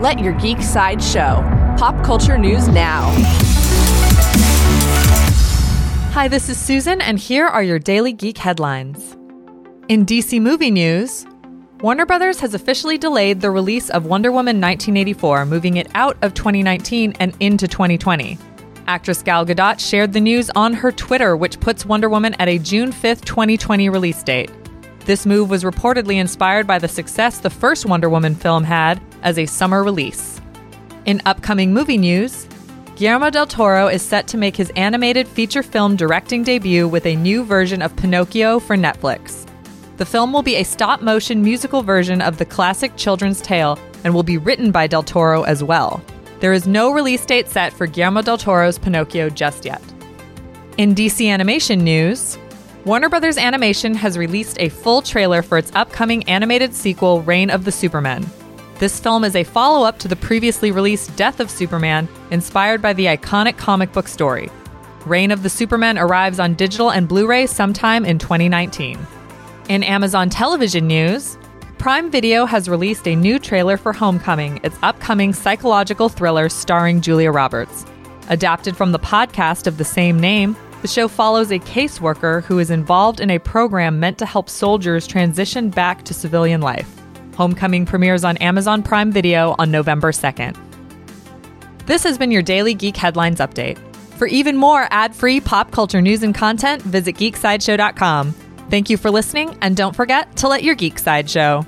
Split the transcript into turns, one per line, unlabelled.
Let your geek side show. Pop culture news now.
Hi, this is Susan, and here are your daily geek headlines. In DC movie news, Warner Brothers has officially delayed the release of Wonder Woman 1984, moving it out of 2019 and into 2020. Actress Gal Gadot shared the news on her Twitter, which puts Wonder Woman at a June 5th, 2020 release date. This move was reportedly inspired by the success the first Wonder Woman film had as a summer release. In upcoming movie news, Guillermo del Toro is set to make his animated feature film directing debut with a new version of Pinocchio for Netflix. The film will be a stop motion musical version of the classic children's tale and will be written by del Toro as well. There is no release date set for Guillermo del Toro's Pinocchio just yet. In DC animation news, Warner Brothers Animation has released a full trailer for its upcoming animated sequel, Reign of the Supermen. This film is a follow up to the previously released Death of Superman, inspired by the iconic comic book story. Reign of the Supermen arrives on digital and Blu ray sometime in 2019. In Amazon television news, Prime Video has released a new trailer for Homecoming, its upcoming psychological thriller starring Julia Roberts. Adapted from the podcast of the same name, the show follows a caseworker who is involved in a program meant to help soldiers transition back to civilian life. Homecoming premieres on Amazon Prime Video on November 2nd. This has been your daily Geek Headlines Update. For even more ad free pop culture news and content, visit geeksideshow.com. Thank you for listening, and don't forget to let your geek side show.